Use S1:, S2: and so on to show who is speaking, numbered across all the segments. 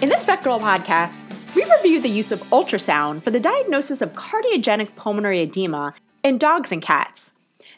S1: In this VETgirl podcast, we review the use of ultrasound for the diagnosis of cardiogenic pulmonary edema in dogs and cats.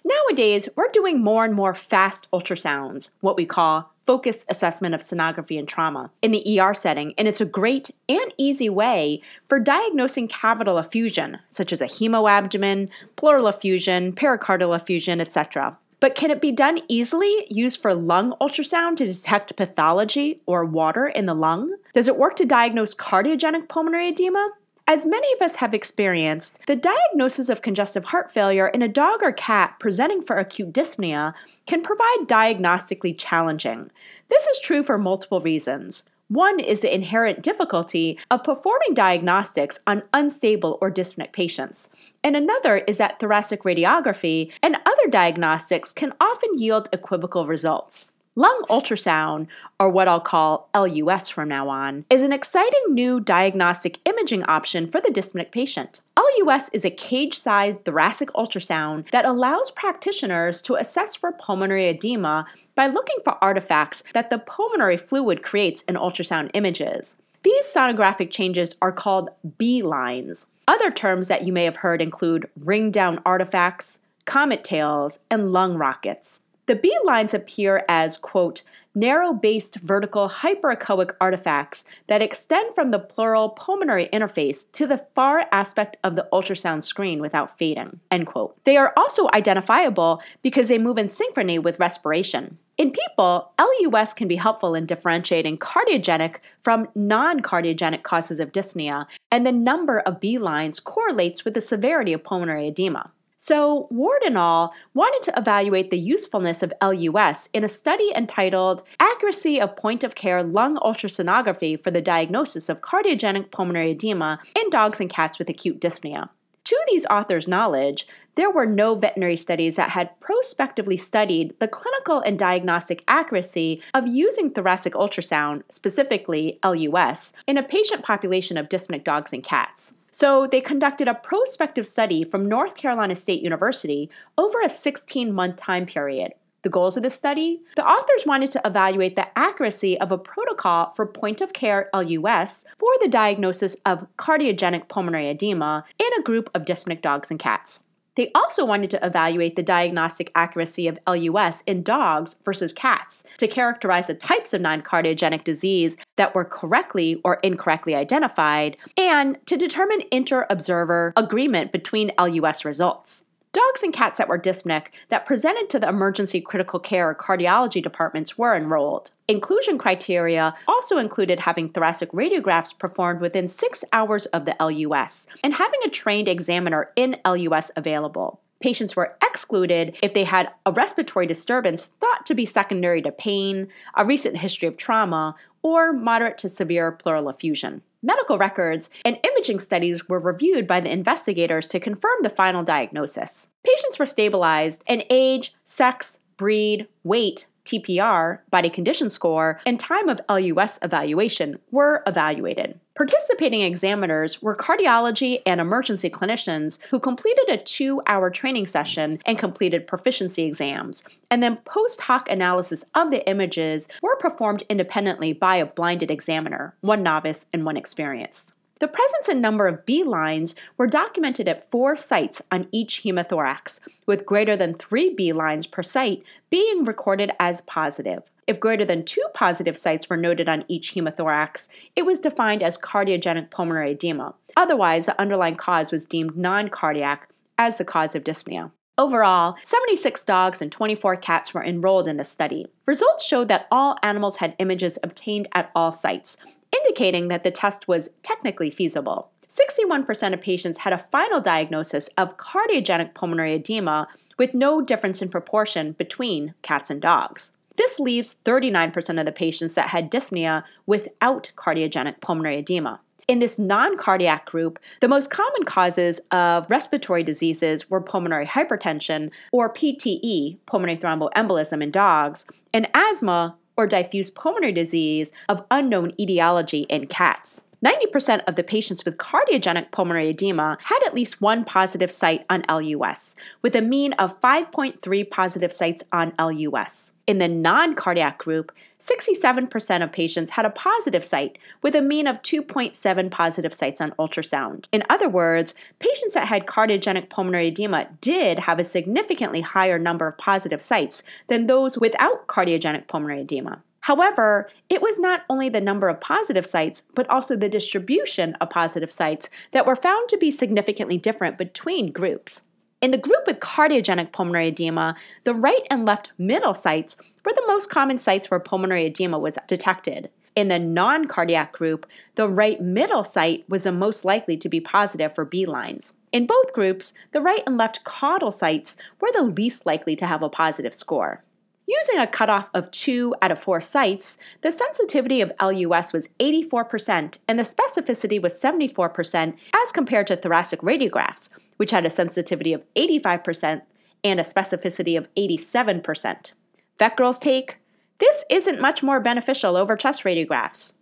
S1: Nowadays, we're doing more and more fast ultrasounds, what we call focused assessment of sonography and trauma, in the ER setting, and it's a great and easy way for diagnosing cavital effusion, such as a hemoabdomen, pleural effusion, pericardial effusion, etc. But can it be done easily, used for lung ultrasound to detect pathology or water in the lung? Does it work to diagnose cardiogenic pulmonary edema? As many of us have experienced, the diagnosis of congestive heart failure in a dog or cat presenting for acute dyspnea can provide diagnostically challenging. This is true for multiple reasons. One is the inherent difficulty of performing diagnostics on unstable or dyspneic patients, and another is that thoracic radiography and other diagnostics can often yield equivocal results. Lung ultrasound, or what I'll call LUS from now on, is an exciting new diagnostic imaging option for the dyspneic patient. LUS is a cage side thoracic ultrasound that allows practitioners to assess for pulmonary edema by looking for artifacts that the pulmonary fluid creates in ultrasound images. These sonographic changes are called B lines. Other terms that you may have heard include ring down artifacts, comet tails, and lung rockets. The B lines appear as, quote, narrow based vertical hyperechoic artifacts that extend from the pleural pulmonary interface to the far aspect of the ultrasound screen without fading. End quote. They are also identifiable because they move in synchrony with respiration. In people, LUS can be helpful in differentiating cardiogenic from non cardiogenic causes of dyspnea, and the number of B lines correlates with the severity of pulmonary edema. So, Ward and all wanted to evaluate the usefulness of LUS in a study entitled Accuracy of Point of Care Lung Ultrasonography for the Diagnosis of Cardiogenic Pulmonary Edema in Dogs and Cats with Acute Dyspnea. To these authors' knowledge, there were no veterinary studies that had prospectively studied the clinical and diagnostic accuracy of using thoracic ultrasound, specifically LUS, in a patient population of dyspneic dogs and cats. So they conducted a prospective study from North Carolina State University over a 16 month time period. The goals of the study? The authors wanted to evaluate the accuracy of a protocol for point of care LUS for the diagnosis of cardiogenic pulmonary edema in a group of dyspneic dogs and cats. They also wanted to evaluate the diagnostic accuracy of LUS in dogs versus cats to characterize the types of non cardiogenic disease that were correctly or incorrectly identified, and to determine inter observer agreement between LUS results. Dogs and cats that were dyspneic that presented to the emergency critical care or cardiology departments were enrolled. Inclusion criteria also included having thoracic radiographs performed within six hours of the LUS and having a trained examiner in LUS available. Patients were excluded if they had a respiratory disturbance thought to be secondary to pain, a recent history of trauma, or moderate to severe pleural effusion. Medical records and imaging studies were reviewed by the investigators to confirm the final diagnosis. Patients were stabilized, and age, sex, breed, weight, TPR, body condition score, and time of LUS evaluation were evaluated. Participating examiners were cardiology and emergency clinicians who completed a two hour training session and completed proficiency exams, and then post hoc analysis of the images were performed independently by a blinded examiner, one novice and one experienced. The presence and number of B lines were documented at four sites on each hemothorax, with greater than three B lines per site being recorded as positive. If greater than two positive sites were noted on each hemothorax, it was defined as cardiogenic pulmonary edema. Otherwise, the underlying cause was deemed non cardiac as the cause of dyspnea. Overall, 76 dogs and 24 cats were enrolled in the study. Results showed that all animals had images obtained at all sites, indicating that the test was technically feasible. 61% of patients had a final diagnosis of cardiogenic pulmonary edema with no difference in proportion between cats and dogs. This leaves 39% of the patients that had dyspnea without cardiogenic pulmonary edema. In this non cardiac group, the most common causes of respiratory diseases were pulmonary hypertension, or PTE, pulmonary thromboembolism in dogs, and asthma, or diffuse pulmonary disease of unknown etiology in cats. 90% of the patients with cardiogenic pulmonary edema had at least one positive site on LUS, with a mean of 5.3 positive sites on LUS. In the non cardiac group, 67% of patients had a positive site, with a mean of 2.7 positive sites on ultrasound. In other words, patients that had cardiogenic pulmonary edema did have a significantly higher number of positive sites than those without cardiogenic pulmonary edema. However, it was not only the number of positive sites, but also the distribution of positive sites that were found to be significantly different between groups. In the group with cardiogenic pulmonary edema, the right and left middle sites were the most common sites where pulmonary edema was detected. In the non cardiac group, the right middle site was the most likely to be positive for B lines. In both groups, the right and left caudal sites were the least likely to have a positive score. Using a cutoff of 2 out of 4 sites, the sensitivity of LUS was 84% and the specificity was 74% as compared to thoracic radiographs, which had a sensitivity of 85% and a specificity of 87%. VETgirl's take this isn't much more beneficial over chest radiographs.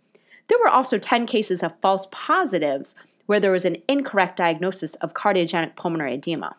S1: There were also 10 cases of false positives where there was an incorrect diagnosis of cardiogenic pulmonary edema.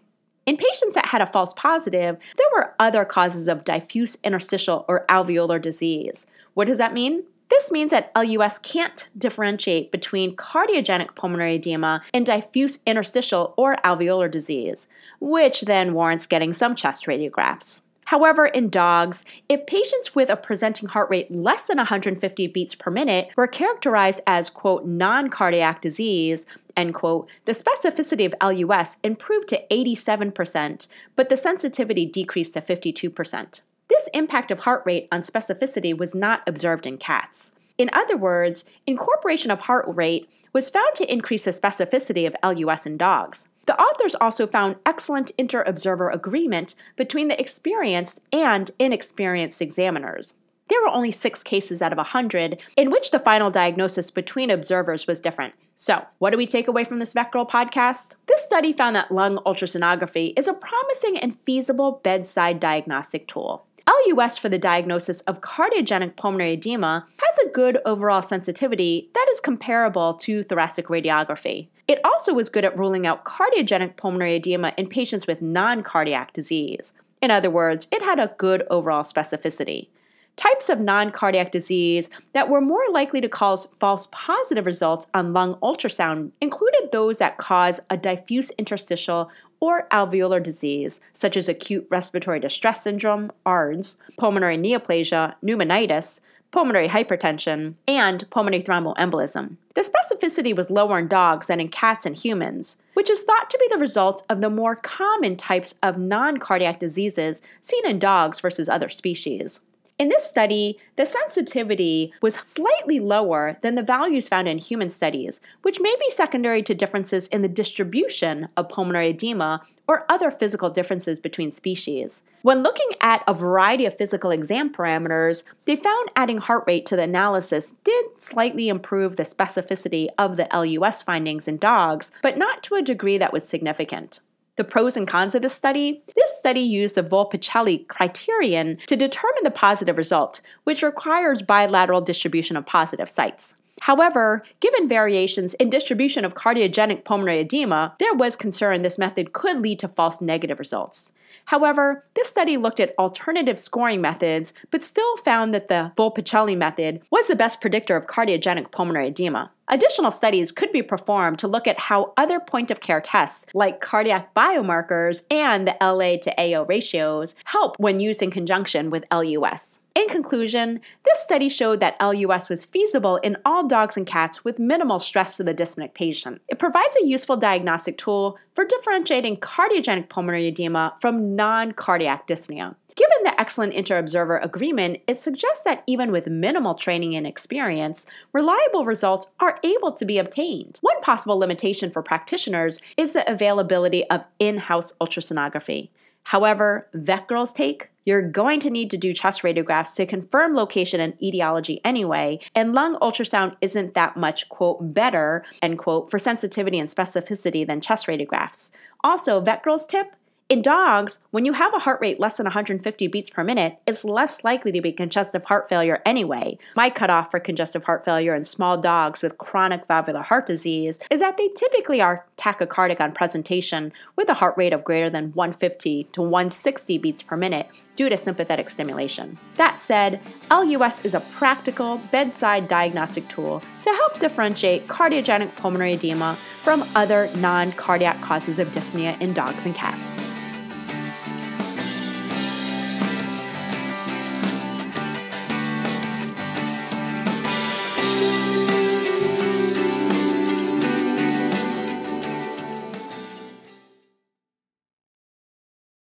S1: In patients that had a false positive, there were other causes of diffuse interstitial or alveolar disease. What does that mean? This means that LUS can't differentiate between cardiogenic pulmonary edema and diffuse interstitial or alveolar disease, which then warrants getting some chest radiographs. However, in dogs, if patients with a presenting heart rate less than 150 beats per minute were characterized as, quote, non cardiac disease, end quote, the specificity of LUS improved to 87%, but the sensitivity decreased to 52%. This impact of heart rate on specificity was not observed in cats. In other words, incorporation of heart rate was found to increase the specificity of LUS in dogs. The authors also found excellent inter observer agreement between the experienced and inexperienced examiners. There were only six cases out of 100 in which the final diagnosis between observers was different. So, what do we take away from this VETgirl podcast? This study found that lung ultrasonography is a promising and feasible bedside diagnostic tool. LUS for the diagnosis of cardiogenic pulmonary edema has a good overall sensitivity that is comparable to thoracic radiography. It also was good at ruling out cardiogenic pulmonary edema in patients with non cardiac disease. In other words, it had a good overall specificity. Types of non cardiac disease that were more likely to cause false positive results on lung ultrasound included those that cause a diffuse interstitial or alveolar disease, such as acute respiratory distress syndrome, ARDS, pulmonary neoplasia, pneumonitis, pulmonary hypertension, and pulmonary thromboembolism. The specificity was lower in dogs than in cats and humans, which is thought to be the result of the more common types of non cardiac diseases seen in dogs versus other species. In this study, the sensitivity was slightly lower than the values found in human studies, which may be secondary to differences in the distribution of pulmonary edema or other physical differences between species. When looking at a variety of physical exam parameters, they found adding heart rate to the analysis did slightly improve the specificity of the LUS findings in dogs, but not to a degree that was significant. The pros and cons of this study this study used the Volpicelli criterion to determine the positive result, which requires bilateral distribution of positive sites. However, given variations in distribution of cardiogenic pulmonary edema, there was concern this method could lead to false negative results. However, this study looked at alternative scoring methods, but still found that the Volpicelli method was the best predictor of cardiogenic pulmonary edema. Additional studies could be performed to look at how other point of care tests, like cardiac biomarkers and the LA to AO ratios, help when used in conjunction with LUS. In conclusion, this study showed that LUS was feasible in all dogs and cats with minimal stress to the dyspneic patient. It provides a useful diagnostic tool for differentiating cardiogenic pulmonary edema from non cardiac dyspnea. Given the excellent inter-observer agreement, it suggests that even with minimal training and experience, reliable results are able to be obtained. One possible limitation for practitioners is the availability of in-house ultrasonography. However, VETgirl's take you're going to need to do chest radiographs to confirm location and etiology anyway, and lung ultrasound isn't that much, quote, better, end quote, for sensitivity and specificity than chest radiographs. Also, VETgirl's tip In dogs, when you have a heart rate less than 150 beats per minute, it's less likely to be congestive heart failure anyway. My cutoff for congestive heart failure in small dogs with chronic valvular heart disease is that they typically are tachycardic on presentation with a heart rate of greater than 150 to 160 beats per minute due to sympathetic stimulation. That said, LUS is a practical bedside diagnostic tool to help differentiate cardiogenic pulmonary edema from other non cardiac causes of dyspnea in dogs and cats.